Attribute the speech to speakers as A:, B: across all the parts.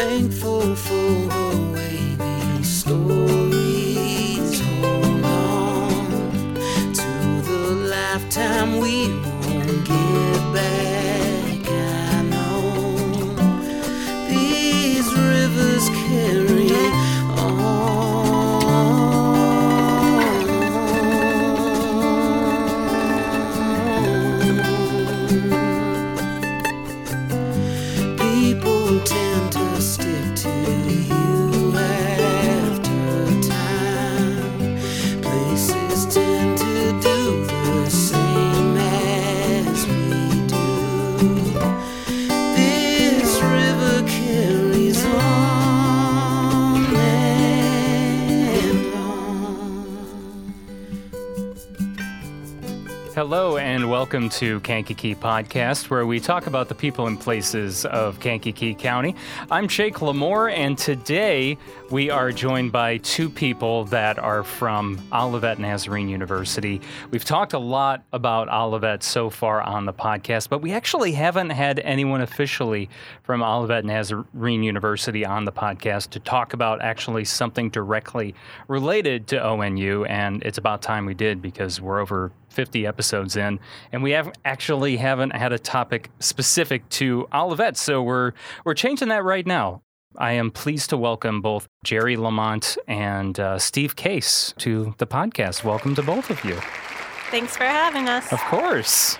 A: Thankful for her wavy stories. Hold on to the lifetime we won't get back.
B: Hello and welcome to Kankakee Podcast, where we talk about the people and places of Kankakee County. I'm Jake Lamore, and today we are joined by two people that are from Olivet Nazarene University. We've talked a lot about Olivet so far on the podcast, but we actually haven't had anyone officially from Olivet Nazarene University on the podcast to talk about actually something directly related to ONU, and it's about time we did because we're over 50 episodes in, and we have actually haven't had a topic specific to Olivet, so we're we're changing that right now. I am pleased to welcome both Jerry Lamont and uh, Steve Case to the podcast. Welcome to both of you.
C: Thanks for having us.
B: Of course.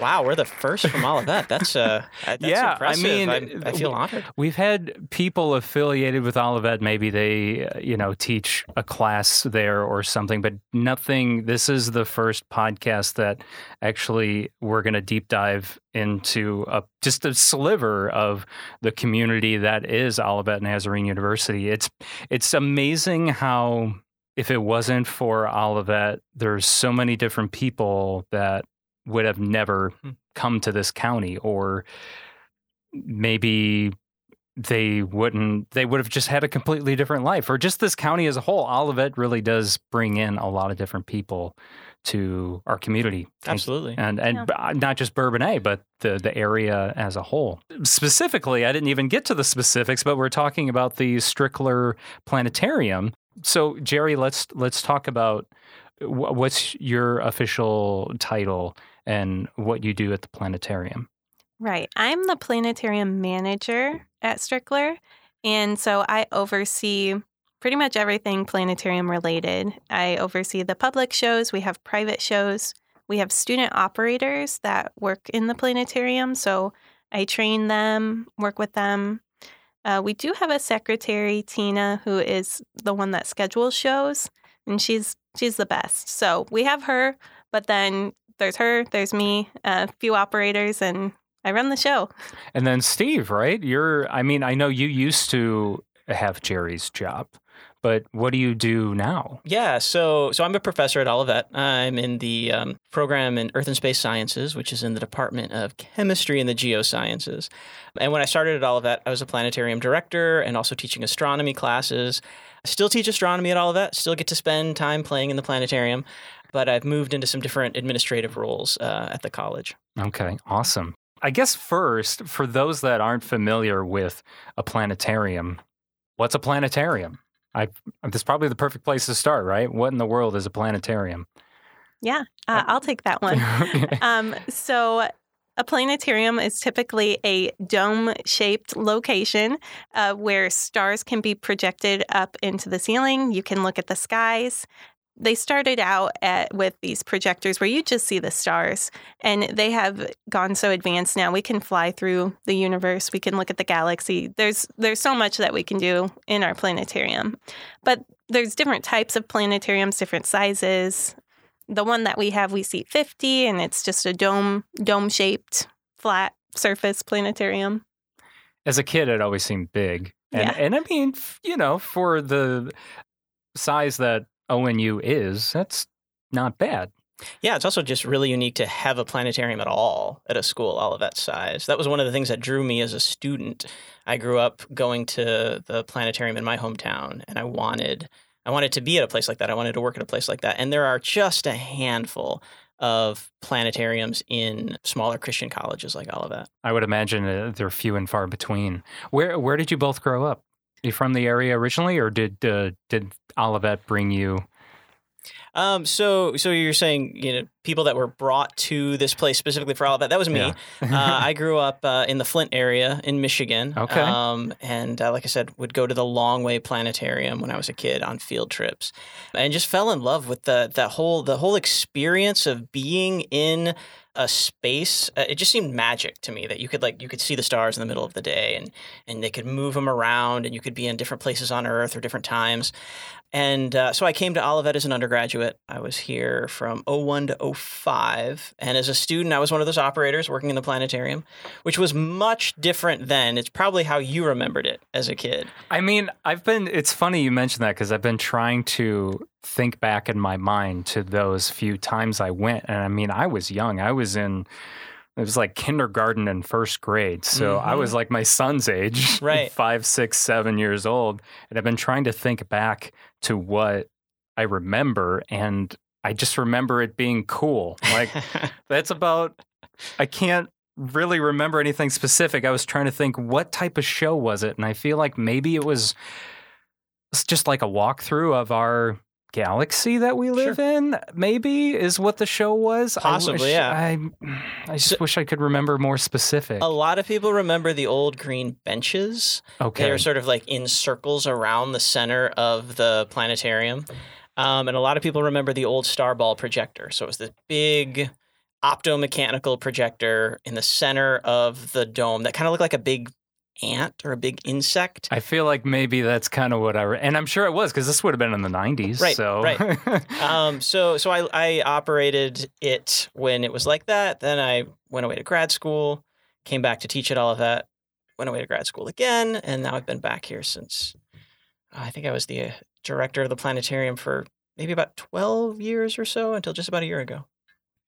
D: Wow, we're the first from Olivet. That's uh, that's
B: Yeah, I mean,
D: I'm- I feel honored.
B: We've had people affiliated with Olivet. Maybe they, uh, you know, teach a class there or something, but nothing. This is the first podcast that actually we're going to deep dive into a, just a sliver of the community that is Olivet Nazarene University. It's it's amazing how if it wasn't for Olivet, there's so many different people that would have never
D: Hmm.
B: come to this county or maybe they wouldn't they would have just had a completely different life or just this county as a whole olivet really does bring in a lot of different people to our community
D: Absolutely.
B: and and
C: Yeah.
B: uh, not just bourbonnais but the the area as a whole specifically i didn't even get to the specifics but we're talking about the strickler planetarium so jerry let's let's talk about what's your official title and what you do at the planetarium
C: Right. I'm the planetarium manager at Strickler. And so I oversee pretty much everything planetarium related. I oversee the public shows, we have private shows, we have student operators that work in the planetarium. So I train them, work with them. Uh, we do have a secretary, Tina, who is the one that schedules shows, and she's she's the best. So we have her, but then there's her, there's me, a few operators, and I run the show.
B: And then Steve, right? You're I mean, I know you used to have Jerry's job, but what do you do now?
D: Yeah, so so I'm a professor at Olivet. I'm in the um, program in Earth and Space Sciences, which is in the Department of Chemistry and the Geosciences. And when I started at Olivet, I was a planetarium director and also teaching astronomy classes. I still teach astronomy at Olivet. Still get to spend time playing in the planetarium, but I've moved into some different administrative roles uh, at the college.
B: Okay, awesome. I guess first, for those that aren't familiar with a planetarium, what's a planetarium? I that's probably the perfect place to start, right? What in the world is a planetarium?
C: Yeah, uh, I'll take that one. Um, so a planetarium is typically a dome-shaped location uh, where stars can be projected up into the ceiling. You can look at the skies. They started out at, with these projectors where you just see the stars, and they have gone so advanced now. We can fly through the universe. We can look at the galaxy. There's there's so much that we can do in our planetarium, but there's different types of planetariums, different sizes. The one that we have, we seat 50, and it's just a dome dome shaped flat surface planetarium.
B: As a kid, it always seemed big, and
C: Yeah.
B: and I mean, you know, for the size that ONU is, that's not bad.
D: Yeah, it's also just really unique to have a planetarium at all at a school all of that size. That was one of the things that drew me as a student. I grew up going to the planetarium in my hometown, and I wanted I wanted to be at a place like that. I wanted to work at a place like that. And there are just a handful of planetariums in smaller Christian colleges like Olivet.
B: I would imagine uh, they're few and far between. Where where did you both grow up? Are you from the area originally, or did uh, did Olivet bring you?
D: Um, so, so you're saying, you know, people that were brought to this place specifically for Olivet. That was me.
B: Yeah.
D: uh, I grew up uh, in the Flint area in Michigan.
B: Okay.
D: Um, and uh, like I said, would go to the Longway Planetarium when I was a kid on field trips, and just fell in love with the that whole the whole experience of being in a space. Uh, it just seemed magic to me that you could like you could see the stars in the middle of the day, and and they could move them around, and you could be in different places on Earth or different times. And uh, so I came to Olivet as an undergraduate. I was here from 01 to 05. And as a student, I was one of those operators working in the planetarium, which was much different then. It's probably how you remembered it as a kid.
B: I mean, I've been. It's funny you mentioned that because I've been trying to think back in my mind to those few times I went, and I mean, I was young. I was in. It was like kindergarten and first grade. So I
D: Mhm.
B: was like my son's age,
D: Right.
B: five, six, seven years old. And I've been trying to think back to what I remember. And I just remember it being cool. Like, that's about, I can't really remember anything specific. I was trying to think what type of show was it? And I feel like maybe it was it's just like a walkthrough of our galaxy that we live in, maybe is what the show was. I
D: Possibly,
B: wish
D: yeah.
B: I, I just wish I could remember more specific.
D: a lot of people remember the old green benches. Okay they
B: okay.
D: are sort of like in circles around the center of the planetarium. Um, and a lot of people remember the old Starball projector. So it was this big optomechanical projector in the center of the dome that kind of looked like a big ant or a big insect.
B: I feel like maybe that's kind of what I, re- and I'm sure it was because this would have been in the 90s.
D: Right,
B: So,
D: right. Um, so so I, I operated it when it was like that. Then I went away to grad school, came back to teach at Olivet, went away to grad school again, and now I've been back here since I think I was the uh, director of the planetarium for maybe about 12 years or so until just about a year ago.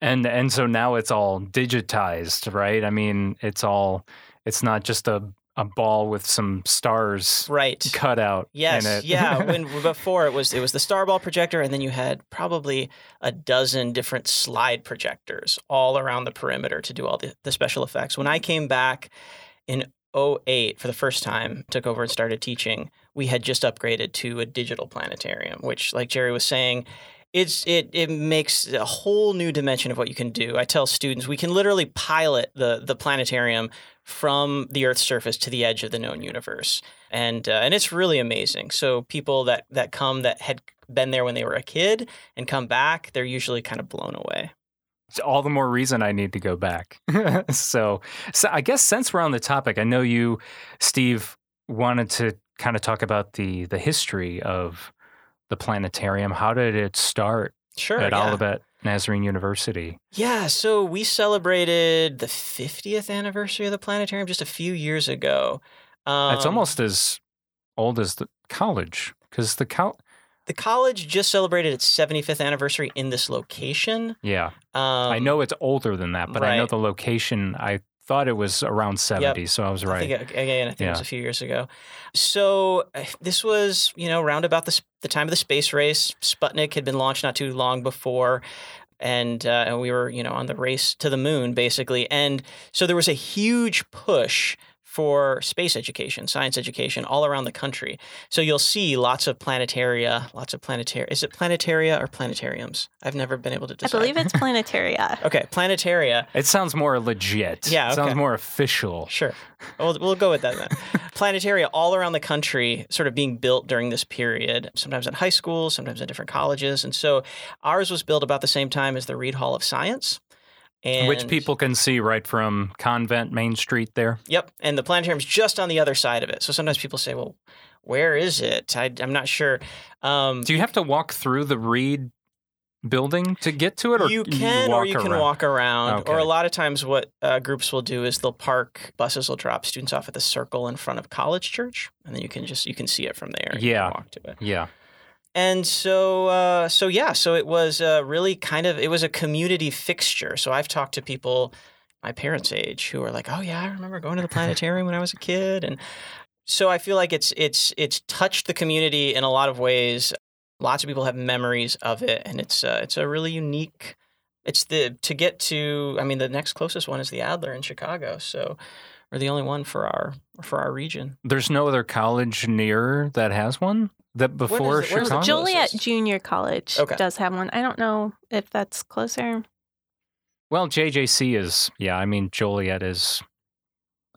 B: and and so now it's all digitized, right? I mean, it's all, it's not just a a ball with some stars
D: Right.
B: cut out
D: Yes,
B: in it.
D: yeah. When before it was it was the Starball projector, and then you had probably a dozen different slide projectors all around the perimeter to do all the, the special effects. When I came back in 08 for the first time, took over and started teaching, we had just upgraded to a digital planetarium, which, like Jerry was saying, it's it it makes a whole new dimension of what you can do. I tell students we can literally pilot the the planetarium from the Earth's surface to the edge of the known universe, and uh, and it's really amazing. So people that that come that had been there when they were a kid and come back, they're usually kind of blown away.
B: It's all the more reason I need to go back. so, so I guess since we're on the topic, I know you, Steve, wanted to kind of talk about the the history of the planetarium. How did it start
D: Sure,
B: at
D: yeah.
B: Olivet Nazarene University?
D: Yeah, so we celebrated the 50th anniversary of the planetarium just a few years ago. Um,
B: it's almost as old as the college because the col-
D: the college just celebrated its 75th anniversary in this location.
B: yeah,
D: Um,
B: I know it's older than that, but I know the location. I thought it was around seventy, so I was
D: I
B: right.
D: think, again, I think it was a few years ago. So uh, this was, you know, around about the, the time of the space race. Sputnik had been launched not too long before. And, uh, and we were, you know, on the race to the moon, basically. And so there was a huge push for space education, science education all around the country. So you'll see lots of planetaria, lots of planetaria. Is it planetaria or planetariums? I've never been able to decide.
C: I believe it's planetaria.
D: Okay, planetaria.
B: It sounds more legit.
D: Yeah,
B: it sounds more official.
D: Sure. We'll, we'll go with that then. Planetaria all around the country sort of being built during this period, sometimes in high schools, sometimes in different colleges. And so ours was built about the same time as the Reed Hall of Science. And,
B: Which people can see right from Convent Main Street there.
D: Yep. And the planetarium's just on the other side of it. So sometimes people say, well, where is it? I, I'm not sure. Um,
B: Do you have to walk through the Reed building to get to it, or
D: you can or
B: walk
D: you can
B: around?
D: walk around
B: Okay.
D: or a lot of times what uh, groups will do is they'll park buses will drop students off at the circle in front of college church and then you can just you can see it from there You can
B: Yeah.
D: walk to it
B: Yeah,
D: and so uh, so yeah so it was uh, really kind of it was a community fixture so i've talked to people my parents age who are like oh yeah i remember going to the planetarium when i was a kid and so i feel like it's it's it's touched the community in a lot of ways lots of people have memories of it and it's uh, it's a really unique It's the to get to. I mean, the next closest one is the Adler in Chicago. So we're the only one for our for our region.
B: There's no other college near that has one that before Chicago.
C: Joliet? Junior College
D: Okay.
C: does have one. I don't know if that's closer.
B: Well, JJC is yeah. I mean Joliet is,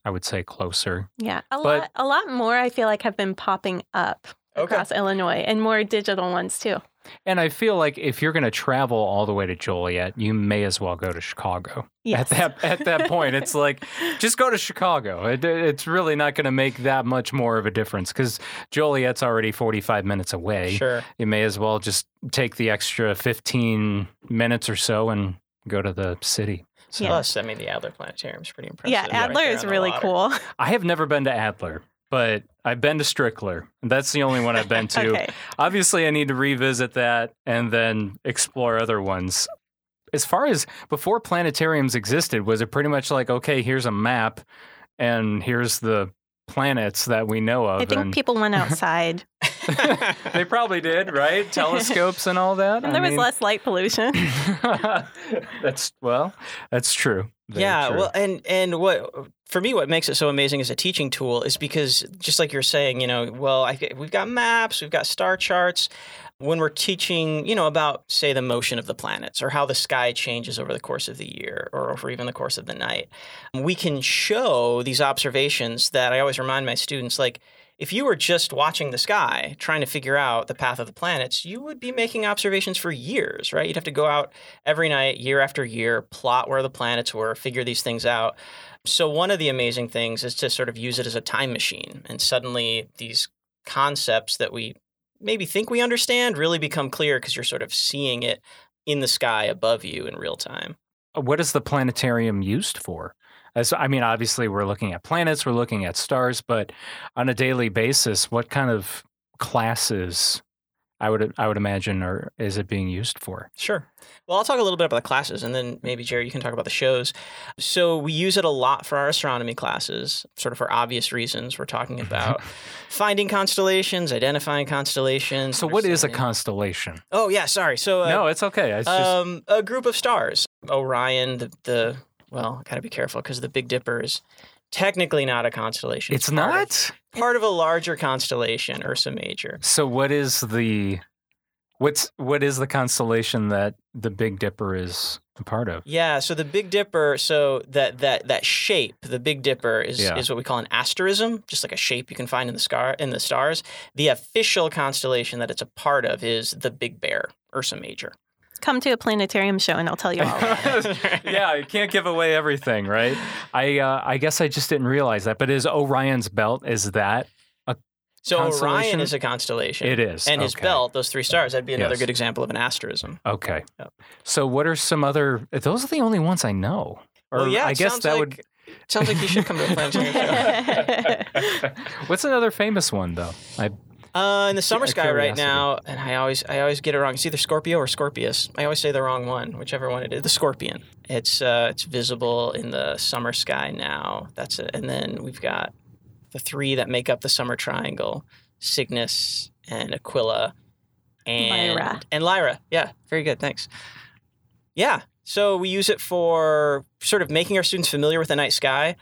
B: I would say closer.
C: Yeah, a
B: But-
C: lot, a lot more. I feel like have been popping up
D: Okay.
C: across Illinois, and more digital ones too.
B: And I feel like if you're going to travel all the way to Joliet, you may as well go to Chicago.
C: Yes.
B: At that at that point, it's like just go to Chicago. It, it's really not going to make that much more of a difference because Joliet's already 45 minutes away.
D: Sure.
B: You may as well just take the extra 15 minutes or so and go to the city. So
C: Yeah.
D: Plus, I mean, the Adler Planetarium is pretty impressive.
C: yeah, Adler
D: there
C: is
D: on the
C: really
D: water.
C: cool.
B: I have never been to Adler, but I've been to Strickler. That's the only one I've been to.
C: okay.
B: Obviously, I need to revisit that and then explore other ones. As far as before planetariums existed, was it pretty much like, okay, here's a map and here's the planets that we know of?
C: I think
B: and
C: people went outside,
B: they probably did, right? Telescopes and all that.
C: and there
B: I
C: was
B: mean-
C: less light pollution.
B: that's well, that's true. Very
D: yeah
B: true.
D: well and and what for me what makes it so amazing as a teaching tool is because just like you're saying you know well I, we've got maps we've got star charts when we're teaching you know about say the motion of the planets or how the sky changes over the course of the year or over even the course of the night we can show these observations that i always remind my students like if you were just watching the sky trying to figure out the path of the planets you would be making observations for years right you'd have to go out every night, year after year, plot where the planets were, figure these things out. So, one of the amazing things is to sort of use it as a time machine. And suddenly, these concepts that we maybe think we understand really become clear because you're sort of seeing it in the sky above you in real time.
B: Uh, what is the planetarium used for? As I mean, obviously, we're looking at planets, we're looking at stars, but on a daily basis, what kind of classes? I would I would imagine, or is it being used for?
D: Sure. Well, I'll talk a little bit about the classes, and then maybe Jerry, you can talk about the shows. So we use it a lot for our astronomy classes, sort of for obvious reasons. We're talking about finding constellations, identifying constellations.
B: So, what is a constellation?
D: Oh yeah, sorry. So uh,
B: no, it's okay. It's just
D: um, a group of stars. Orion, the the well, gotta be careful because the Big Dipper is technically not a constellation.
B: it's
D: part of-
B: not.
D: part of a larger constellation, Ursa Major.
B: So, what is the what's what is the constellation that the Big Dipper is a part of?
D: Yeah, so the Big Dipper, so that that that shape, the Big Dipper is
B: Yeah.
D: is what we call an asterism, just like a shape you can find in the scar in the stars. The official constellation that it's a part of is the Big Bear, Ursa Major.
C: Come to a planetarium show, and I'll tell you all.
B: yeah, you can't give away everything, right? I uh, I guess I just didn't realize that. But is Orion's belt is that
D: So Orion is a constellation.
B: it is
D: And his belt, those three stars, that'd be another
B: Yes.
D: good example of an asterism.
B: Okay.
D: Yep.
B: So what are some other? Those are the only ones I know. Or
D: well, yeah,
B: I guess that
D: like, sounds like you should come to a planetarium show.
B: What's another famous one though? I
D: Uh, in the summer
B: A
D: sky right now, and I always I always get it wrong. It's either Scorpio or Scorpius. I always say the wrong one, whichever one it is. The Scorpion. It's uh, it's visible in the summer sky now. That's it. And then we've got the three that make up the summer triangle: Cygnus and Aquila, and
C: Lyra.
D: and Lyra. Yeah, very good. Thanks. Yeah. So we use it for sort of making our students familiar with the night sky,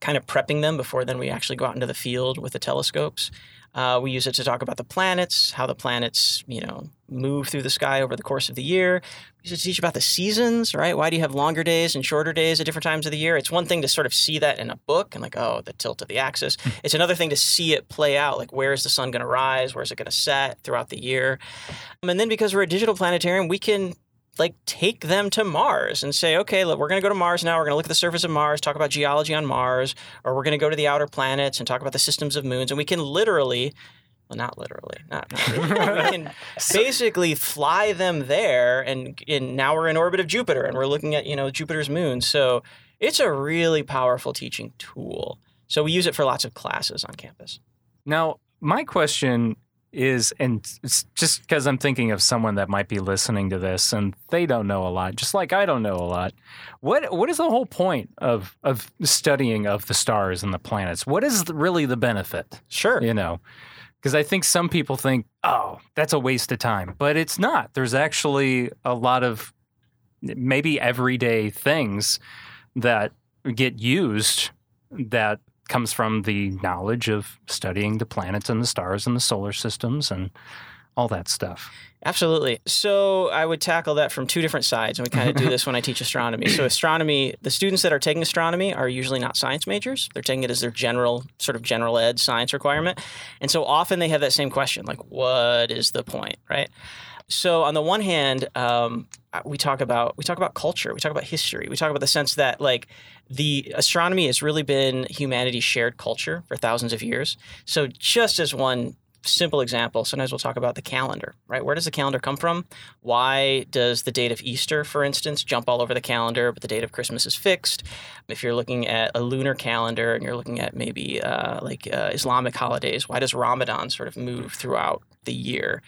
D: kind of prepping them before then we actually go out into the field with the telescopes. Uh, we use it to talk about the planets, how the planets, you know, move through the sky over the course of the year. We use it to teach about the seasons, right? Why do you have longer days and shorter days at different times of the year? It's one thing to sort of see that in a book and like, oh, the tilt of the axis. It's another thing to see it play out, like where is the sun going to rise, where is it going to set throughout the year, Um, and then because we're a digital planetarium, we can like take them to Mars and say, okay, look, we're going to go to Mars now. We're going to look at the surface of Mars, talk about geology on Mars, or we're going to go to the outer planets and talk about the systems of moons. And we can literally, well, not literally, not, not really, we can basically fly them there. And, and now we're in orbit of Jupiter and we're looking at, you know, Jupiter's moon. So it's a really powerful teaching tool. So we use it for lots of classes on campus.
B: now my question is, and it's just because I'm thinking of someone that might be listening to this and they don't know a lot, just like I don't know a lot. What what is the whole point of of studying of the stars and the planets? What is really the benefit?
D: Sure.
B: you know because i think some people think oh that's a waste of time but it's not there's actually a lot of maybe everyday things that get used that comes from the knowledge of studying the planets and the stars and the solar systems and all that stuff.
D: Absolutely. So I would tackle that from two different sides, and we kind of do this when I teach astronomy. So astronomy, the students that are taking astronomy are usually not science majors. They're taking it as their general sort of general ed science requirement, and so often they have that same question, like, "What is the point?" Right. So on the one hand, um, we talk about we talk about culture, we talk about history, we talk about the sense that like the astronomy has really been humanity's shared culture for thousands of years. So just as one simple example, sometimes we'll talk about the calendar, right? Where does the calendar come from? Why does the date of Easter, for instance, jump all over the calendar, but the date of Christmas is fixed? If you're looking at a lunar calendar and you're looking at maybe uh, like uh, Islamic holidays, why does Ramadan sort of move throughout the year?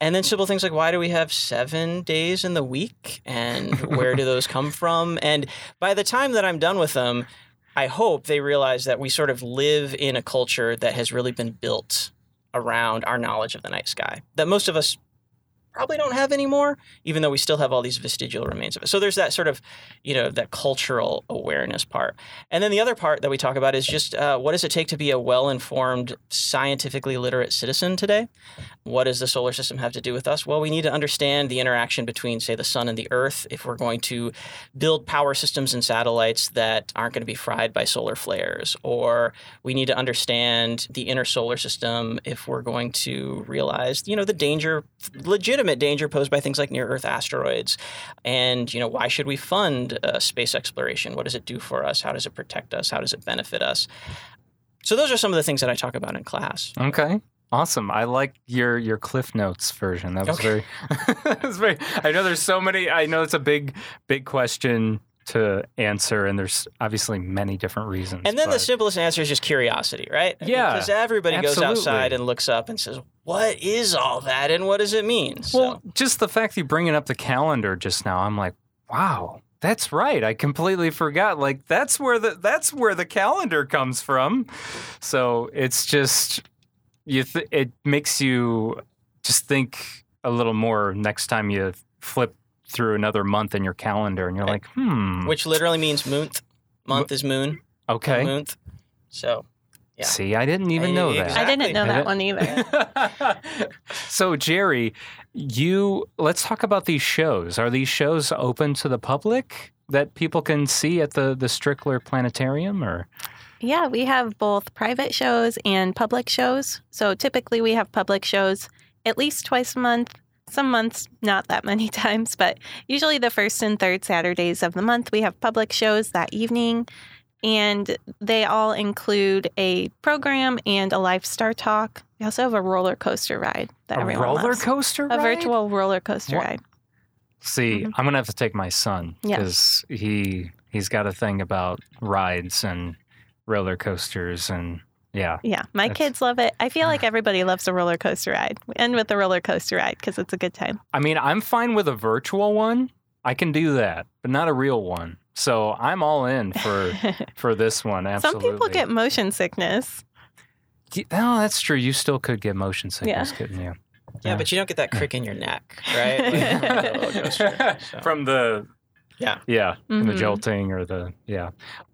D: And then simple things like why do we have seven days in the week and where do those come from? And by the time that I'm done with them, I hope they realize that we sort of live in a culture that has really been built around our knowledge of the night sky that most of us probably don't have anymore, even though we still have all these vestigial remains of it. So there's that sort of, you know, that cultural awareness part. And then the other part that we talk about is just uh, what does it take to be a well informed, scientifically literate citizen today? What does the solar system have to do with us? Well, we need to understand the interaction between, say, the sun and the earth if we're going to build power systems and satellites that aren't going to be fried by solar flares. Or we need to understand the inner solar system if we're going to realize, you know, the danger, legitimate danger posed by things like near Earth asteroids. And, you know, why should we fund uh, space exploration? What does it do for us? How does it protect us? How does it benefit us? So those are some of the things that I talk about in class.
B: Okay. Awesome. I like your your Cliff Notes version. That was
D: Okay.
B: very that was very I know there's so many I know it's a big big question to answer and there's obviously many different reasons.
D: And then the simplest answer is just curiosity, right?
B: Yeah,
D: Because everybody goes outside and looks up and says, what is all that and what does it mean? So,
B: Well, just the fact you're bringing up the calendar just now, I'm like, wow, that's right. I completely forgot. Like that's where the that's where the calendar comes from. So it's just you. Th- it makes you just think a little more next time you flip through another month in your calendar, and you're like, hmm,
D: which literally means month. Month is moon.
B: okay.
D: Month. So, yeah.
B: See, I didn't even know that.
C: I didn't know that one either.
B: so Jerry, you let's talk about these shows. Are these shows open to the public that people can see at the the Strickler Planetarium or
C: Yeah, we have both private shows and public shows. So typically we have public shows at least twice a month. Some months, not that many times, but usually the first and third Saturdays of the month, we have public shows that evening. And they all include a program and a live star talk. We also have a roller coaster ride that
B: a
C: everyone
B: roller
C: loves.
B: coaster ride?
C: A virtual roller coaster
B: What?
C: ride.
B: See,
C: Mhm.
B: I'm gonna have to take my son
C: Yeah.
B: because he he's got a thing about rides and roller coasters and yeah.
C: Yeah, my
B: That's-
C: kids love it. I feel like everybody loves a roller coaster ride. We end with the roller coaster ride because it's a good time.
B: I mean, I'm fine with a virtual one. I can do that, but not a real one. So I'm all in for for this one. Absolutely.
C: Some people get motion sickness.
B: Y- No, oh, that's true. You still could get motion sickness, couldn't you?
D: Yeah, but you don't get that crick in your neck, right? Like, from the roller coaster, so.
B: From
D: Yeah.
B: yeah, from the
C: mm-hmm.
B: jolting or the yeah.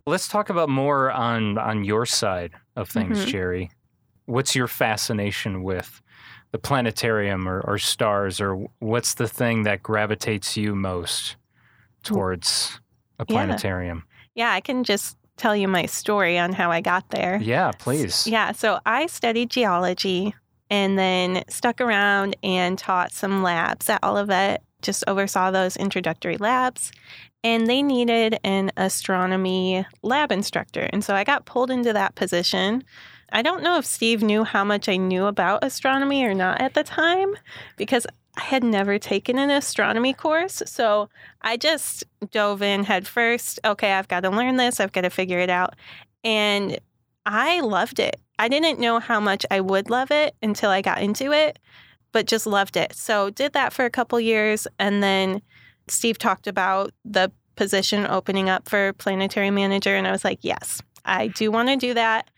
B: Let's talk about more on on your side of things,
C: Mhm.
B: Jerry. What's your fascination with the planetarium or, or stars, or what's the thing that gravitates you most towards a
C: Yeah.
B: planetarium?
C: Yeah, I can just tell you my story on how I got there.
B: Yeah, please.
C: Yeah, so I studied geology and then stuck around and taught some labs at Olivet, just oversaw those introductory labs. And they needed an astronomy lab instructor. And so I got pulled into that position. I don't know if Steve knew how much I knew about astronomy or not at the time because I had never taken an astronomy course. So I just dove in head first. Okay, I've got to learn this, I've got to figure it out. And I loved it. I didn't know how much I would love it until I got into it, but just loved it. So did that for a couple years and then Steve talked about the position opening up for planetary manager and I was like, "Yes, I do want to do that."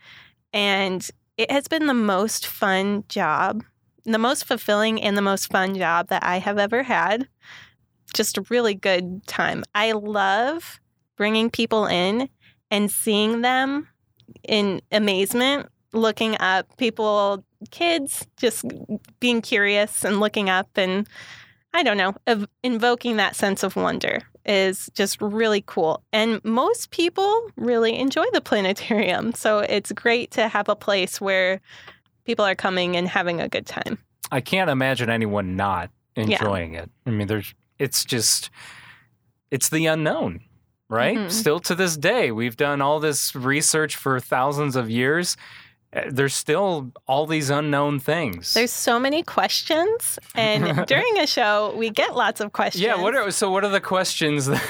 C: And it has been the most fun job, the most fulfilling and the most fun job that I have ever had. just a really good time. I love bringing people in and seeing them in amazement, looking up people, kids, just being curious and looking up and I don't know, of invoking that sense of wonder is just really cool. And most people really enjoy the planetarium. So it's great to have a place where people are coming and having a good time.
B: I can't imagine anyone not
C: Yeah.
B: enjoying it. I mean, there's it's just it's the unknown, right?
C: Mhm.
B: Still to this day, we've done all this research for thousands of years. Uh, There's still all these unknown things.
C: There's so many questions, and during a show, we get lots of questions.
B: yeah. What are so? What are the questions? That,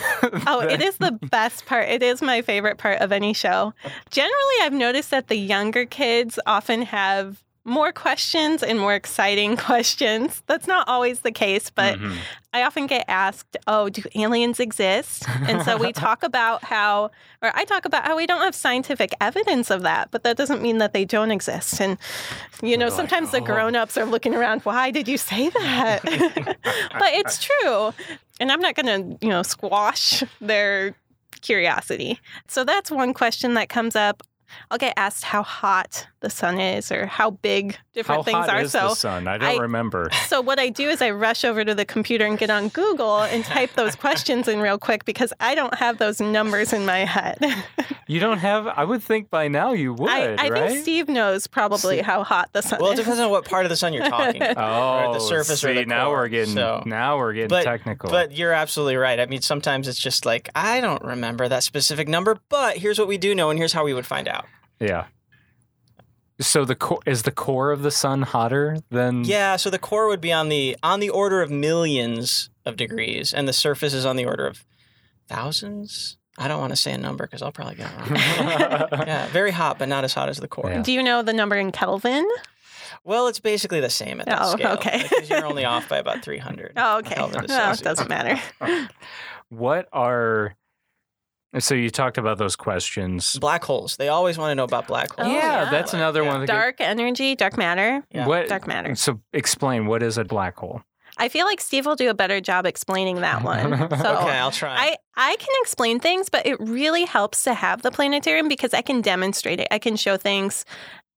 C: Oh,
B: that-
C: it is the best part. It is my favorite part of any show. Generally, I've noticed that the younger kids often have more questions and more exciting questions. That's not always the case, but
B: Mhm.
C: I often get asked, "Oh, do aliens exist?" And so we talk about how or I talk about how we don't have scientific evidence of that, but that doesn't mean that they don't exist. And you know,
B: They're like,
C: sometimes the
B: "Oh."
C: grown-ups are looking around, "Why did you say that?" but it's true. And I'm not going to, you know, squash their curiosity. So that's one question that comes up. I'll get asked how hot the sun is or how big different
B: How
C: things
B: hot
C: are.
B: is
C: so
B: the sun? I don't
C: I-
B: remember.
C: so what I do is I rush over to the computer and get on Google and type those questions in real quick because I don't have those numbers in my head.
B: You don't have. I would think by now you would,
C: I, I
B: right?
C: think Steve knows probably how hot the sun is.
D: Well, it
C: is.
D: depends on what part of the sun you're talking about.
B: Oh,
D: the surface or
B: see,
D: the
B: now
D: core,
B: we're getting
D: so-
B: now we're getting
D: But-
B: technical.
D: But you're absolutely right. I mean, sometimes it's just like, I don't remember that specific number, but here's what we do know, and here's how we would find out.
B: Yeah. So the core is the core of the sun hotter than
D: Yeah, so the core would be on the on the order of millions of degrees, and the surface is on the order of thousands. I don't want to say a number because I'll probably get it wrong. yeah, very hot, but not as hot as the core.
B: Yeah.
C: Do you know the number in Kelvin?
D: Well, it's basically the same at that
C: Oh,
D: scale.
C: okay.
D: because you're only off by about 300.
C: Oh, okay.
D: Kelvin to oh,
C: No, it doesn't matter.
B: What are so you talked about those questions?
D: Black holes. They always want to know about black oh, holes.
C: Oh,
B: yeah,
C: yeah.
B: that's another
D: Yeah.
B: one. Of the
C: Dark energy, dark matter.
D: Yeah.
B: What
C: Dark matter.
B: So explain what is a black hole?
C: I feel like Steve will do a better job explaining that one. So
D: Okay, I'll try.
C: I, I can explain things, but it really helps to have the planetarium because I can demonstrate it. I can show things.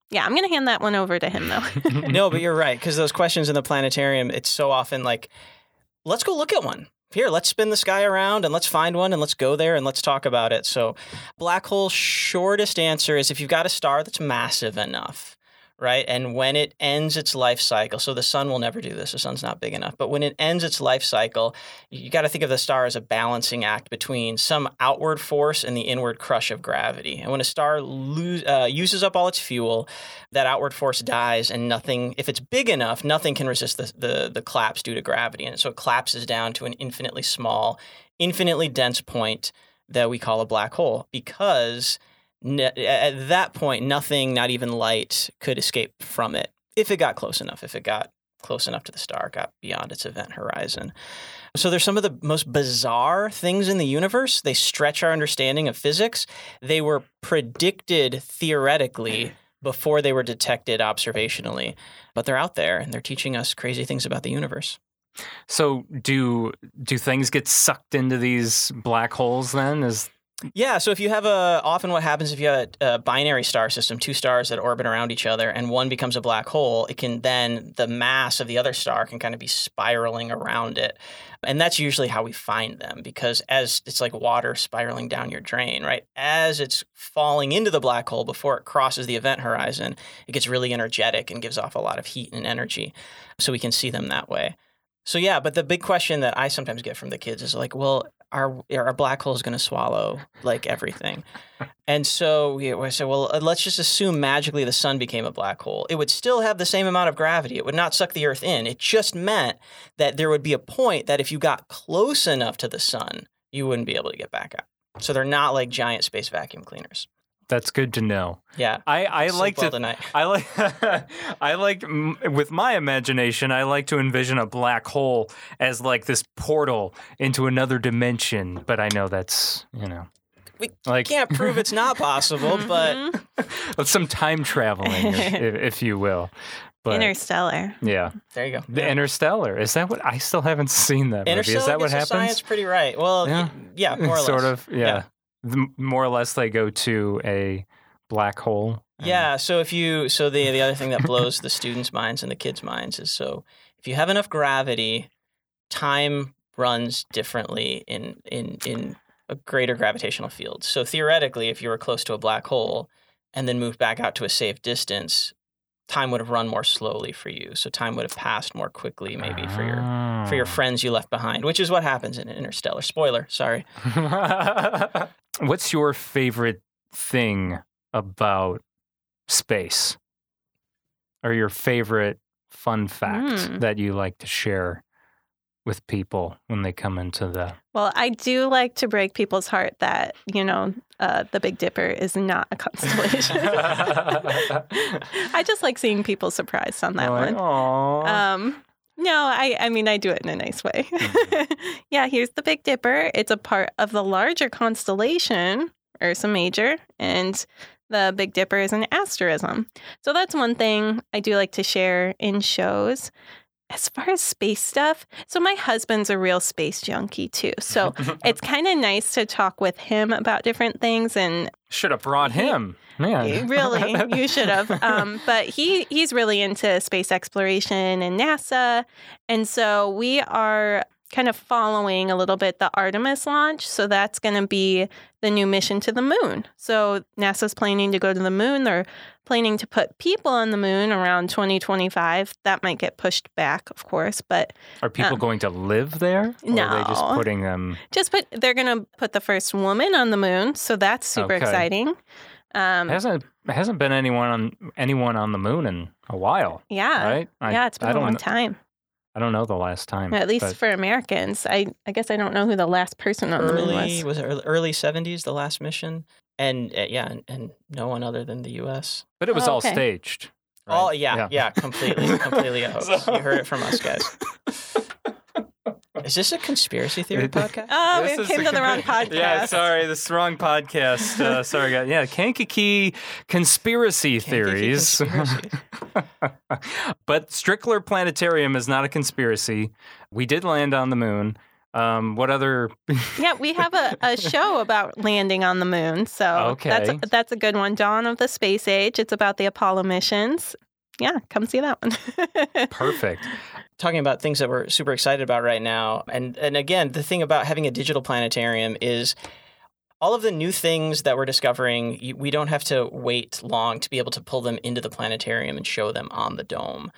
C: Yeah, I'm going to hand that one over to him though.
D: no, but you're right because those questions in the planetarium, it's so often like, let's go look at one. Here, let's spin this guy around and let's find one and let's go there and let's talk about it. So, black hole shortest answer is if you've got a star that's massive enough, right? And when it ends its life cycle, so the sun will never do this, the sun's not big enough, but when it ends its life cycle, you got to think of the star as a balancing act between some outward force and the inward crush of gravity. And when a star lose, uh, uses up all its fuel, that outward force dies, and nothing, if it's big enough, nothing can resist the, the, the collapse due to gravity. And so it collapses down to an infinitely small, infinitely dense point that we call a black hole because at that point, nothing, not even light, could escape from it if it got close enough, if it got close enough to the star, got beyond its event horizon. So there's some of the most bizarre things in the universe. They stretch our understanding of physics. They were predicted theoretically before they were detected observationally, but they're out there and they're teaching us crazy things about the universe.
B: So do do things get sucked into these black holes then? Is
D: Yeah, so if you have a, often what happens if you have a, a binary star system, two stars that orbit around each other, and one becomes a black hole, it can then, the mass of the other star can kind of be spiraling around it. And that's usually how we find them because as it's like water spiraling down your drain, right? As it's falling into the black hole before it crosses the event horizon, it gets really energetic and gives off a lot of heat and energy. So we can see them that way. So yeah, but the big question that I sometimes get from the kids is like, well, are our black hole is going to swallow like everything? and so we, we said, well, uh, let's just assume magically the sun became a black hole. It would still have the same amount of gravity. It would not suck the Earth in. It just meant that there would be a point that if you got close enough to the sun, you wouldn't be able to get back out. So they're not like giant space vacuum cleaners.
B: That's good to know.
D: Yeah,
B: I I
D: sleep
B: like
D: well
B: to
D: tonight.
B: I like I like with my imagination I like to envision a black hole as like this portal into another dimension, but I know that's, you know.
D: we
B: Like
D: can't prove it's not possible, but
B: some time traveling, if, if, if you will. But
C: Interstellar.
B: yeah,
D: there you go.
B: the Interstellar is that what I still haven't seen that movie? Is
D: Interstellar
B: that what
D: gets the
B: happens?
D: science pretty right. Well,
B: Yeah.
D: yeah, yeah more or less.
B: sort of, yeah.
D: Yeah.
B: The- more or less, they go to a black hole.
D: Yeah. So if you, so the the other thing that blows the students' minds and the kids' minds is so if you have enough gravity, time runs differently in in in a greater gravitational field. So theoretically, if you were close to a black hole and then moved back out to a safe distance, time would have run more slowly for you. So time would have passed more quickly, maybe for your for your
B: Ah.
D: friends you left behind, which is what happens in Interstellar. Spoiler, sorry.
B: What's your favorite thing about space? Or your favorite fun fact
C: Hmm.
B: that you like to share with people when they come into the
C: Well, I do like to break people's heart that, you know, uh, the Big Dipper is not a constellation. I just like seeing people surprised on that
B: Like,
C: one. Um, no, I, I mean, I do it in a nice way.
B: Mm-hmm.
C: yeah, here's the Big Dipper. It's a part of the larger constellation, Ursa Major, and the Big Dipper is an asterism. So that's one thing I do like to share in shows. As far as space stuff, so my husband's a real space junkie too. So it's kind of nice to talk with him about different things and
B: Should have brought him. Man.
C: really you should have um, but he he's really into space exploration and nasa and so we are kind of following a little bit the artemis launch. So that's going to be the new mission to the moon. So nasa's planning to go to the moon. They're planning to put people on the moon around 2025 that might get pushed back of course but
B: Are people
C: Um,
B: going to live there? Or are they just putting them
C: just put they're going to put the first woman on the moon. So that's super
B: Okay.
C: exciting. Um,
B: hasn't hasn't been anyone on anyone on the moon in a while,
C: yeah.
B: right? I-
C: yeah it's been
B: I
C: a long time
B: I don't know the last time.
C: At least
B: but-
C: for Americans. I, I guess I don't know who the last person on the moon was.
D: was it early- early 70s the last mission and uh, yeah and, and no one other than the us
B: but it was
C: Oh,
B: all
C: okay.
B: staged.
D: oh
B: right?
D: yeah yeah, completely completely a hoax
B: So-
D: you heard it from us guys is this a conspiracy theory podcast
C: Oh,
B: This
C: it
B: is
C: came to the wrong podcast.
B: Yeah, sorry, this is the wrong podcast. Uh, sorry, guys. Yeah, Kankakee conspiracy
D: Kankakee
B: theories.
D: conspiracy.
B: but Strickler Planetarium is not a conspiracy. We did land on the moon. Um, what other?
C: Yeah, we have a, a show about landing on the moon. So
B: Okay.
C: that's that's a good one. Dawn of the Space Age. It's about the Apollo missions. Yeah, come see that one.
B: Perfect.
D: talking about things that we're super excited about right now. And and again, the thing about having a digital planetarium is all of the new things that we're discovering, we don't have to wait long to be able to pull them into the planetarium and show them on the dome.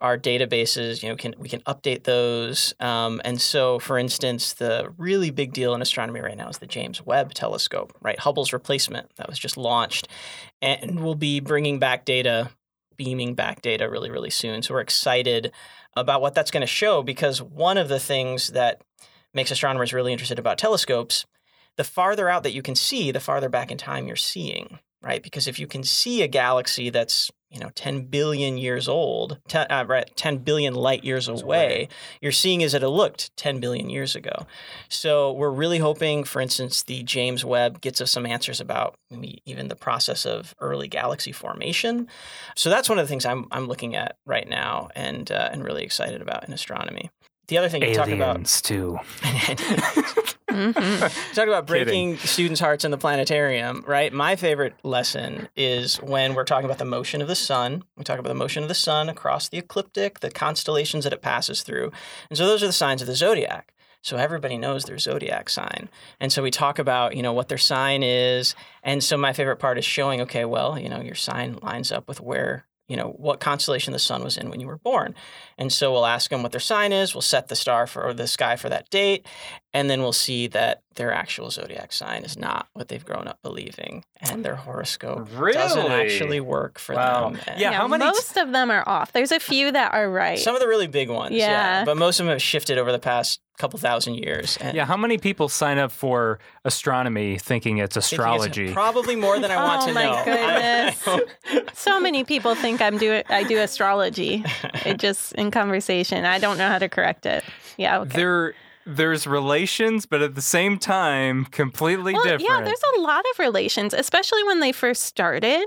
D: Our databases, you know, can we can update those. Um, and so, for instance, the really big deal in astronomy right now is the James Webb Telescope, right? Hubble's replacement that was just launched, and we'll be bringing back data, beaming back data really, really soon. So we're excited about what that's going to show because one of the things that makes astronomers really interested about telescopes, the farther out that you can see, the farther back in time you're seeing, right? Because if you can see a galaxy that's you know 10 billion years old, 10, uh, right, 10 billion light years away,
B: away.
D: you're seeing as it looked 10 billion years ago. So we're really hoping, for instance, the James Webb gets us some answers about maybe even the process of early galaxy formation. So that's one of the things I'm I'm looking at right now and uh, and really excited about in astronomy. The other thing you talk about
B: too.
C: Mhm.
D: talk about
B: Kidding.
D: breaking students' hearts in the planetarium, right? My favorite lesson is when we're talking about the motion of the sun. We talk about the motion of the sun across the ecliptic, the constellations that it passes through. And so those are the signs of the zodiac. So everybody knows their zodiac sign. And so we talk about, you know, what their sign is. And so my favorite part is showing, okay, well, you know, your sign lines up with where, you know, what constellation the sun was in when you were born. And so we'll ask them what their sign is, we'll set the star for or the sky for that date, and then we'll see that their actual zodiac sign is not what they've grown up believing, and their horoscope doesn't actually work for
B: Wow.
D: them. And
B: Yeah, how many t-
C: most of them are off. There's a few that are right.
D: Some of the really big ones, yeah.
C: Yeah.
D: but most of them have shifted over the past couple thousand years. And
B: Yeah, how many people sign up for astronomy thinking it's
D: I think it's
B: astrology?
D: probably more than I want
C: Oh
D: to
C: my
D: know.
C: goodness. so many people think I'm do I do astrology. It just in conversation. I don't know how to correct it. Yeah. Okay.
B: There, there's relations, but at the same time, completely
C: well,
B: different.
C: yeah, there's a lot of relations, especially when they first started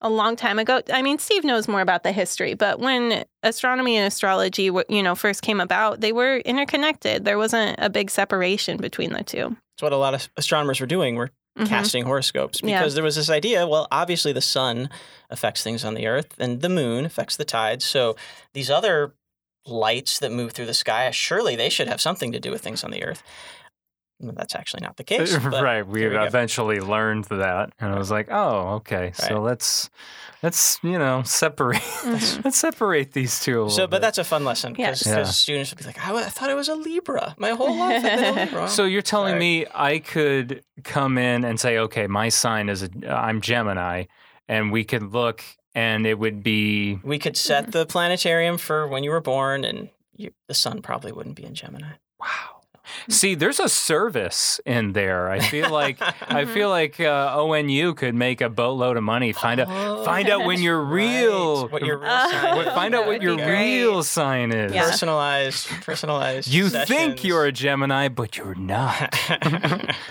C: a long time ago. I mean, Steve knows more about the history, but when astronomy and astrology, w- you know, first came about, they were interconnected. There wasn't a big separation between the two.
D: It's what a lot of astronomers were doing. Were
C: Mhm.
D: casting horoscopes
C: Yeah.
D: because there was this idea. Well, obviously the sun affects things on the Earth, and the moon affects the tides. So these other lights that move through the sky, surely they should have something to do with things on the Earth. Well, That's actually not the case. but
B: right. We
D: there we go.
B: eventually learned that, and I was like, "Oh, okay. So let's let's you know separate
C: Mhm.
B: let's separate these two a little
D: So, but
B: bit.
D: that's a fun lesson
C: Yeah.
D: because
B: Yeah.
D: students would be like, I, I thought it was a Libra. My whole life I've been a Libra.
B: So you're telling
D: Sorry.
B: me I could come in and say, okay, my sign is a, I'm Gemini, and we could look, and it would be
D: we could set the planetarium for when you were born, and you, the sun probably wouldn't be in Gemini.
B: wow. See, there's a service in there. I feel like I feel like uh, ONU could make a boatload of money. Find out
D: Oh,
B: find out when your
D: right.
B: real
D: what your real sign
B: what-
D: is.
B: find out what your
C: be great.
B: real sign is.
C: Yeah.
D: personalized, personalized.
B: You
D: sessions.
B: think you're a Gemini, but you're not.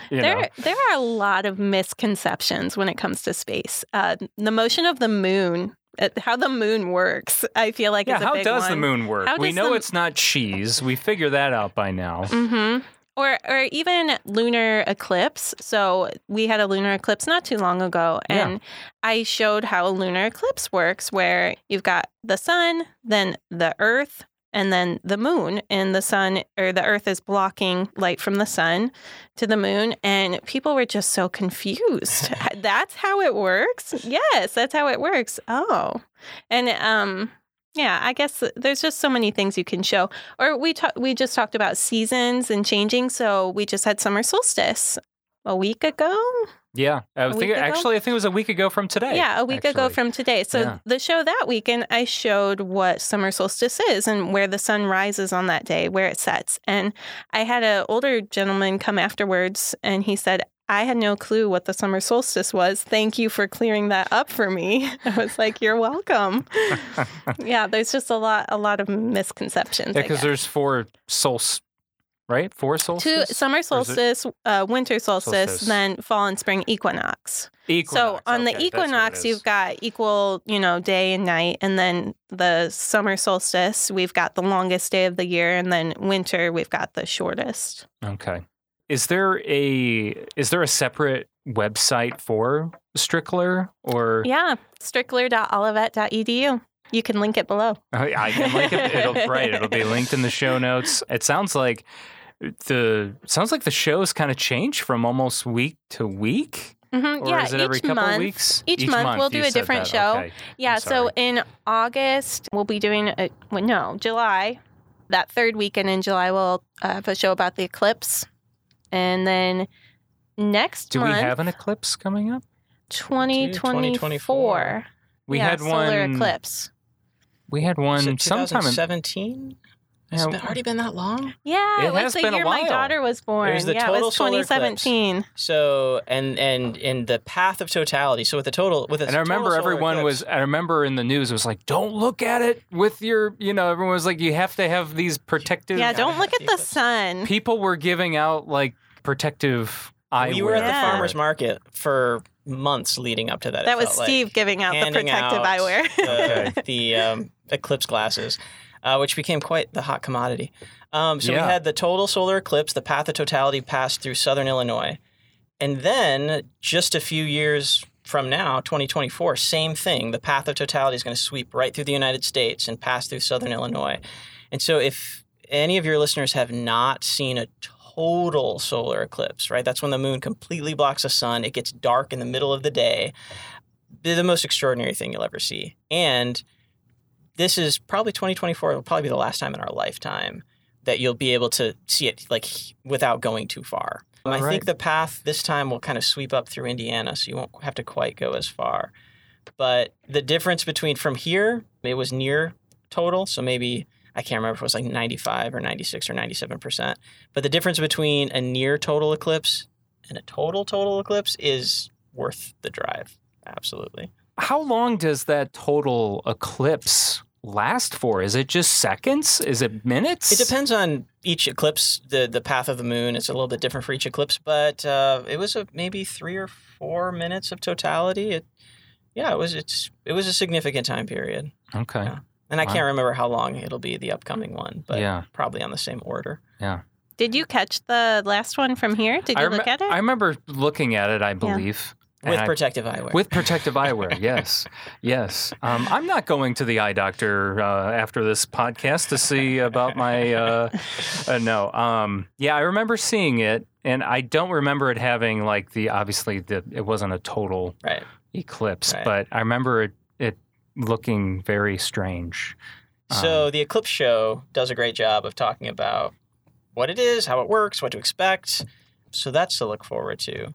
B: you know.
C: There, there are a lot of misconceptions when it comes to space. Uh, the motion of the moon, uh, how the moon works, I feel like
B: Yeah,
C: is a
B: how does the moon work?
C: How
B: We know
C: the-
B: it's not cheese. We figure that out by now.
C: Mm-hmm. Or, or even lunar eclipse. So we had a lunar eclipse not too long ago,
B: Yeah.
C: and I showed how a lunar eclipse works, where you've got the sun, then the Earth, and then the moon, and the sun or the Earth is blocking light from the sun to the moon, and people were just so confused. that's how it works. Yes, that's how it works. Oh, and um. Yeah, I guess there's just so many things you can show. Or we ta- we just talked about seasons and changing. So we just had summer solstice a week ago.
B: Yeah, I think actually I think it was a week ago from today.
C: yeah, a week ago from today. So
B: Yeah.
C: the show that weekend, I showed what summer solstice is and where the sun rises on that day, where it sets. And I had an older gentleman come afterwards, and he said. I had no clue what the summer solstice was. Thank you for clearing that up for me. I was like, "You're welcome." yeah, there's just a lot, a lot of misconceptions.
B: Yeah, because there's four solstices, right? Four
C: Two
B: solstices.
C: summer solstice, uh, winter solstice,
B: Solstice.
C: then fall and spring equinox.
B: Equinox.
C: So on
B: okay,
C: the
B: that's what it
C: equinox, you've got equal, you know, day and night, and then the summer solstice, we've got the longest day of the year, and then winter, we've got the shortest.
B: Okay. Is there a is there a separate website for Strickler or
C: Yeah, strickler.olivet.edu. You can link it below.
B: I I can link it. It'll right. It'll be linked in the show notes. It sounds like the sounds like the shows kind of change from almost week to week,
C: Mhm,
B: or
C: yeah,
B: is it every
C: each
B: couple
C: month.
B: weeks?
C: each month we'll do a different
B: that.
C: show.
B: Okay.
C: Yeah, so in August, we'll be doing, a, well, no, July, that third weekend in July, we'll uh, have a show about the eclipse. And then next
B: Do
C: month,
B: we have an eclipse coming up?
C: 2024.
B: We
C: yeah,
B: had
C: solar
B: one.
C: eclipse.
B: We had one sometime. In,
D: 2017? Has it
B: Yeah,
D: been- already been that long?
C: Yeah,
B: It
C: it, was
B: has
C: the
B: been a
C: year my daughter was born.
D: was the
C: yeah, it
D: total
C: was
D: solar eclipse.
C: 2017.
D: So and and in the path of totality. So with the total with a
B: and I remember
D: total solar
B: everyone was. I remember in the news it was like, "Don't look at it with your." You know, everyone was like, "You have to have these protective."
C: Yeah, don't look at the
D: eclipse.
C: sun.
B: People were giving out like protective eyewear.
D: We were at the
C: Yeah.
D: farmers market for months leading up to that.
C: That was
D: felt like.
C: Steve giving out the protective
D: out
C: eyewear.
D: the, the um, eclipse glasses, uh, which became quite the hot commodity. Um, so
B: Yeah.
D: we had the total solar eclipse. The path of totality passed through southern Illinois, and then just a few years from now, 2024, same thing. The path of totality is going to sweep right through the United States and pass through southern Illinois. And so, if any of your listeners have not seen a total solar eclipse, right? That's when the moon completely blocks the sun. It gets dark in the middle of the day. They're the most extraordinary thing you'll ever see. And this is probably 2024. It'll probably be the last time in our lifetime that you'll be able to see it like without going too far. I
B: Right.
D: think the path this time will kind of sweep up through Indiana, so you won't have to quite go as far. But the difference between from here, it was near total, so maybe I can't remember if it was like 95 or 96 or 97 percent. But the difference between a near total eclipse and a total total eclipse is worth the drive. Absolutely.
B: How long does that total eclipse last for? Is it just seconds? Is it minutes?
D: It depends on each eclipse. the The path of the moon is a little bit different for each eclipse, but uh, it was a, maybe three or four minutes of totality. It, yeah, it was. It's it was a significant time period,
B: Okay.
D: Yeah. and I
B: Wow.
D: can't remember how long it'll be the upcoming one, but
B: Yeah.
D: probably on the same order. Yeah.
C: Did you catch the last one from here? Did you
B: rem-
C: look at it?
B: I remember looking at it. I believe.
D: With
B: and I-
D: protective eyewear.
B: With protective eyewear, yes, yes. Um, I'm not going to the eye doctor uh, after this podcast to see about my. Uh, uh, no, um, yeah, I remember seeing it, and I don't remember it having like the obviously the it wasn't a total
D: right.
B: eclipse,
D: Right.
B: but I remember it it looking very strange.
D: So
B: Um,
D: the eclipse show does a great job of talking about what it is, how it works, what to expect. So that's to look forward to.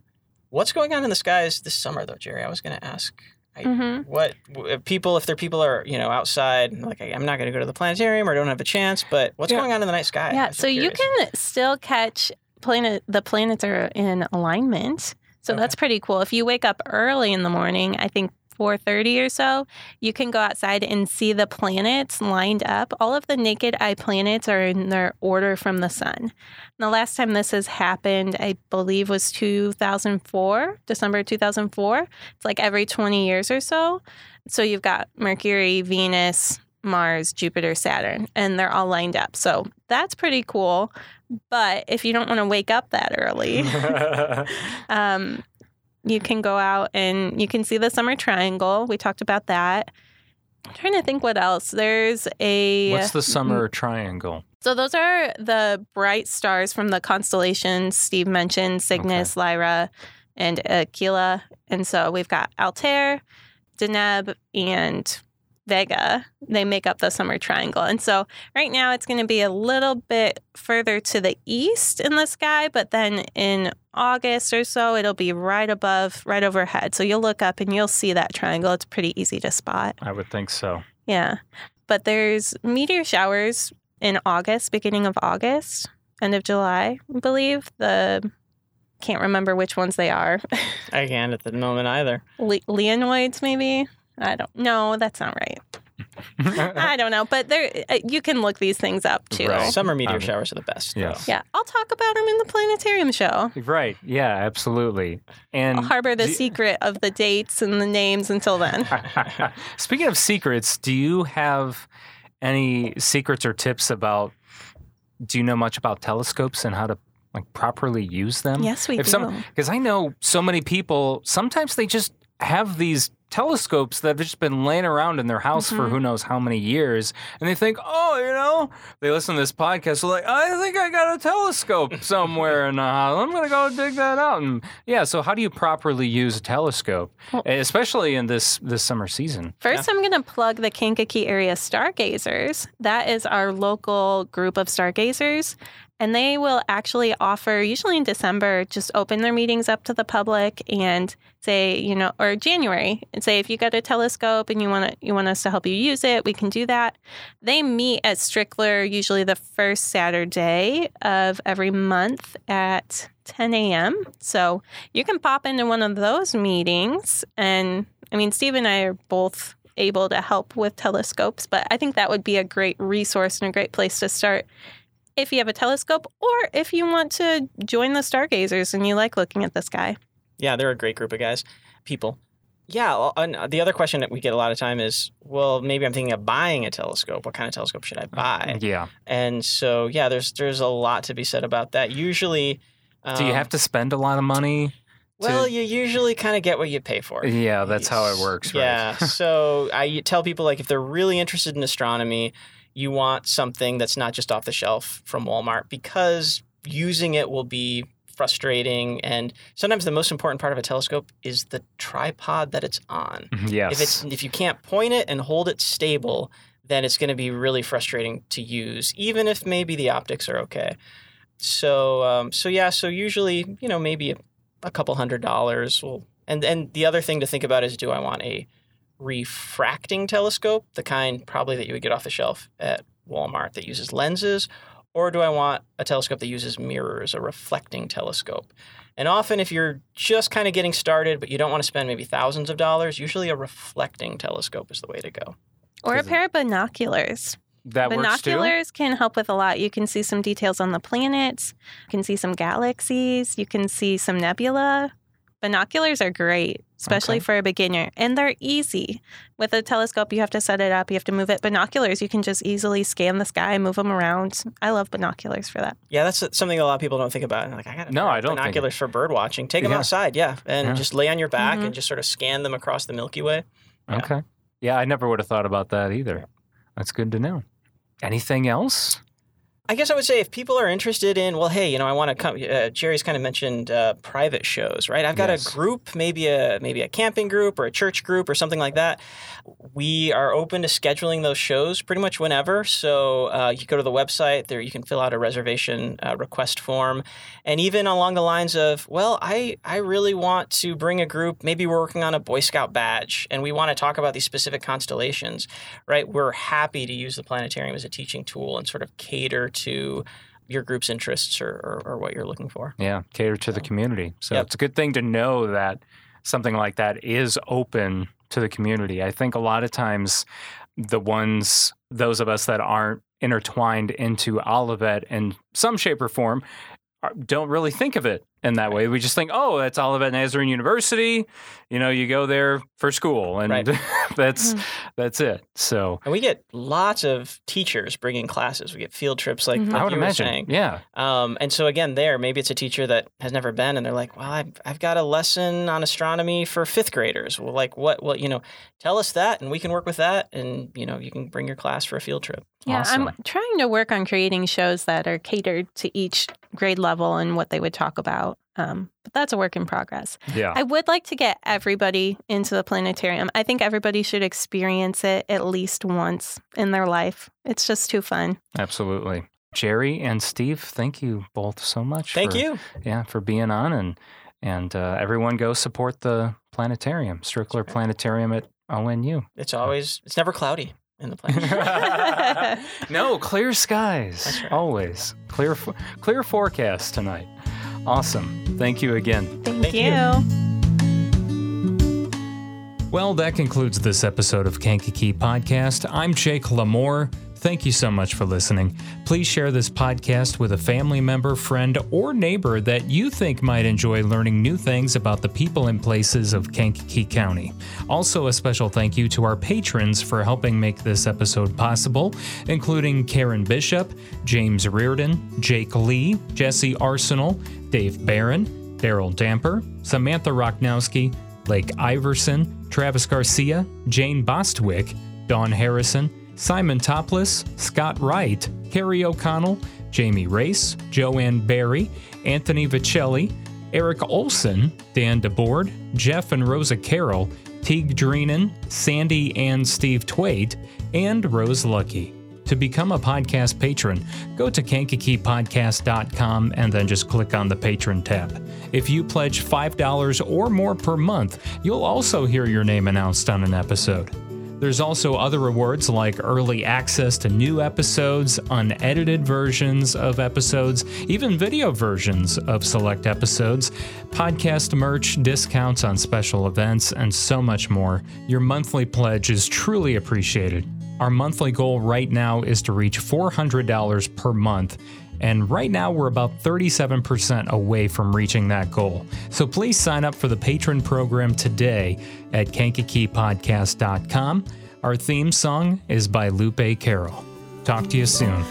D: What's going on in the skies this summer, though, Jerry? I was going to ask. I,
C: hmm
D: What if people, if their people are, you know, outside, like I'm not going to go to the planetarium or don't have a chance, but what's
B: Yeah.
D: going on in the night sky?
C: Yeah, so you can still catch planet. The planets are in alignment, so
D: Okay.
C: that's pretty cool. If you wake up early in the morning, I think 4:30 or so, you can go outside and see the planets lined up. All of the naked eye planets are in their order from the sun. And the last time this has happened, I believe, was 2004, December 2004. It's like every 20 years or so. So you've got Mercury, Venus, Mars, Jupiter, Saturn, and they're all lined up. So that's pretty cool. But if you don't want to wake up that early, um, you can go out and you can see the summer triangle. We talked about that. I'm trying to think what else. There's a
B: What's the summer mm-hmm. triangle?
C: so those are the bright stars from the constellations Steve mentioned, Cygnus, Lyra, and Aquila. And so we've got Altair, Deneb, and Vega. They make up the summer triangle. And so right now it's going to be a little bit further to the east in the sky, but then in August or so, it'll be right above, right overhead. So you'll look up and you'll see that triangle. It's pretty easy to spot.
B: I would think so.
C: Yeah. But there's meteor showers in August, beginning of August, end of July, I believe. The can't remember which ones they are.
D: I can't at the moment either.
C: Le- Leonoids, maybe. I don't. No, that's not right. I don't know, but there uh, you can look these things up too.
B: Right.
D: Summer meteor
B: Um,
D: showers are the best. though.
B: yes.
C: Yeah, I'll talk about them in the planetarium show.
B: right. Yeah. Absolutely. And
C: I'll harbor the
B: do-
C: secret of the dates and the names until then.
B: Speaking of secrets, do you have any secrets or tips about? Do you know much about telescopes and how to like properly use them?
C: yes, we
B: if
C: do.
B: because I know so many people. Sometimes they just have these telescopes that have just been laying around in their house for
C: Mhm.
B: who knows how many years, and they think, oh, you know, they listen to this podcast, they're like, I think I got a telescope somewhere in the house. I'm gonna go dig that out. And yeah, so how do you properly use a telescope,
C: Well-
B: especially in this this summer season?
C: First, I'm going to plug the Kankakee Area Stargazers. That is our local group of stargazers. And they will actually offer, usually in December, just open their meetings up to the public and say, you know, or January, and say if you got a telescope and you want to, you want us to help you use it, we can do that. They meet at Strickler usually the first Saturday of every month at 10 a.m. So you can pop into one of those meetings. And I mean, Steve and I are both able to help with telescopes, but I think that would be a great resource and a great place to start if you have a telescope or if you want to join the stargazers and you like looking at the sky.
D: Yeah, they're a great group of guys, people. Yeah, and the other question that we get a lot of time is, well, maybe I'm thinking of buying a telescope. What kind of telescope should I buy?
B: Yeah.
D: And so, yeah, there's there's a lot to be said about that. Usually,
B: Do you
D: um,
B: have to spend a lot of money?
D: Well, you usually kind of get what you pay for.
B: Yeah, that's how it works, right?
D: Yeah. so I tell people like if they're really interested in astronomy, you want something that's not just off the shelf from Walmart because using it will be frustrating and sometimes the most important part of a telescope is the tripod that it's on.
B: yes.
D: If it's if you can't point it and hold it stable, then it's going to be really frustrating to use even if maybe the optics are okay. So um, so yeah, so usually, you know, maybe a, a couple hundred dollars will and and the other thing to think about is do I want a refracting telescope, the kind probably that you would get off the shelf at Walmart that uses lenses, or do I want a telescope that uses mirrors, a reflecting telescope? And often, if you're just kind of getting started, but you don't want to spend maybe thousands of dollars, usually a reflecting telescope is the way to go.
C: Or a pair of binoculars.
B: That works too.
C: Binoculars can help with a lot. You can see some details on the planets, you can see some galaxies, you can see some nebula. Binoculars are great, especially
B: Okay.
C: for a beginner, and they're easy. With a telescope, you have to set it up, you have to move it. Binoculars, you can just easily scan the sky, move them around. I love binoculars for that.
D: Yeah, that's something a lot of people don't think about. And like, I got
B: No, I don't think
D: binoculars for bird watching. Take them
B: Yeah.
D: outside, yeah, and
B: Yeah.
D: just lay on your back
C: Mhm.
D: and just sort of scan them across the Milky Way. Yeah.
B: Okay. Yeah, I never would have thought about that either. That's good to know. Anything else?
D: I guess I would say if people are interested in, well, hey, you know, I want to come. Uh, Jerry's kind of mentioned uh, private shows, right? I've got
B: Yes.
D: a group, maybe a maybe a camping group or a church group or something like that. We are open to scheduling those shows pretty much whenever. So uh, you go to the website there, you can fill out a reservation uh, request form, and even along the lines of, well, I I really want to bring a group. Maybe we're working on a Boy Scout badge, and we want to talk about these specific constellations right? We're happy to use the planetarium as a teaching tool and sort of cater to your group's interests or, or, or what you're looking for.
B: Yeah, cater to the community. So
D: Yep.
B: it's a good thing to know that something like that is open to the community. I think a lot of times the ones, those of us that aren't intertwined into Olivet in some shape or form, don't really think of it in that way. We just think, oh, that's Olivet Nazarene University. You know, you go there for school, and
D: Right.
B: that's that's it. So
D: And we get lots of teachers bringing classes. We get field trips like,
C: Mhm.
D: like
B: I would
D: you were
B: imagine,
D: saying.
B: yeah,
D: Um, and so again, there maybe it's a teacher that has never been, and they're like, "Well, I've, I've got a lesson on astronomy for fifth graders." Well, like what? What you know? Tell us that, and we can work with that, and you know, you can bring your class for a field trip.
C: Yeah,
B: Awesome.
C: I'm trying to work on creating shows that are catered to each grade level and what they would talk about. Um, but that's a work in progress.
B: yeah.
C: I would like to get everybody into the planetarium. I think everybody should experience it at least once in their life. It's just too fun.
B: Absolutely. Jerry and Steve, thank you both so much.
D: Thank
B: for,
D: you.
B: Yeah, for being on and and uh, everyone go support the planetarium, Strickler Planetarium at ONU.
D: It's always it's never cloudy in the planet.
B: no, clear skies.
D: Right.
B: Always clear fo- clear forecast tonight. Awesome. Thank you again.
C: Thank,
D: Thank
C: you.
D: you.
B: Well, that concludes this episode of Kankakee Podcast. I'm Jake Lamore. Thank you so much for listening. Please share this podcast with a family member, friend, or neighbor that you think might enjoy learning new things about the people and places of Kankakee County. Also, a special thank you to our patrons for helping make this episode possible, including Karen Bishop, James Reardon, Jake Lee, Jesse Arsenal, Dave Barron, Daryl Damper, Samantha Rocknowski, Lake Iverson, Travis Garcia, Jane Bostwick, Don Harrison, Simon Topless, Scott Wright, Carrie O'Connell, Jamie Race, Joanne Barry, Anthony Vicelli, Eric Olson, Dan DeBoard, Jeff and Rosa Carroll, Teague Dreenan, Sandy and Steve Twait, and Rose Lucky. To become a podcast patron, go to kankakeepodcast.com and then just click on the patron tab. If you pledge $5 or more per month, you'll also hear your name announced on an episode. There's also other rewards like early access to new episodes, unedited versions of episodes, even video versions of select episodes, podcast merch, discounts on special events, and so much more. Your monthly pledge is truly appreciated. Our monthly goal right now is to reach $400 per month. And right now, we're about 37% away from reaching that goal. So please sign up for the patron program today at kankakeepodcast.com. Our theme song is by Lupe Carroll. Talk to you soon.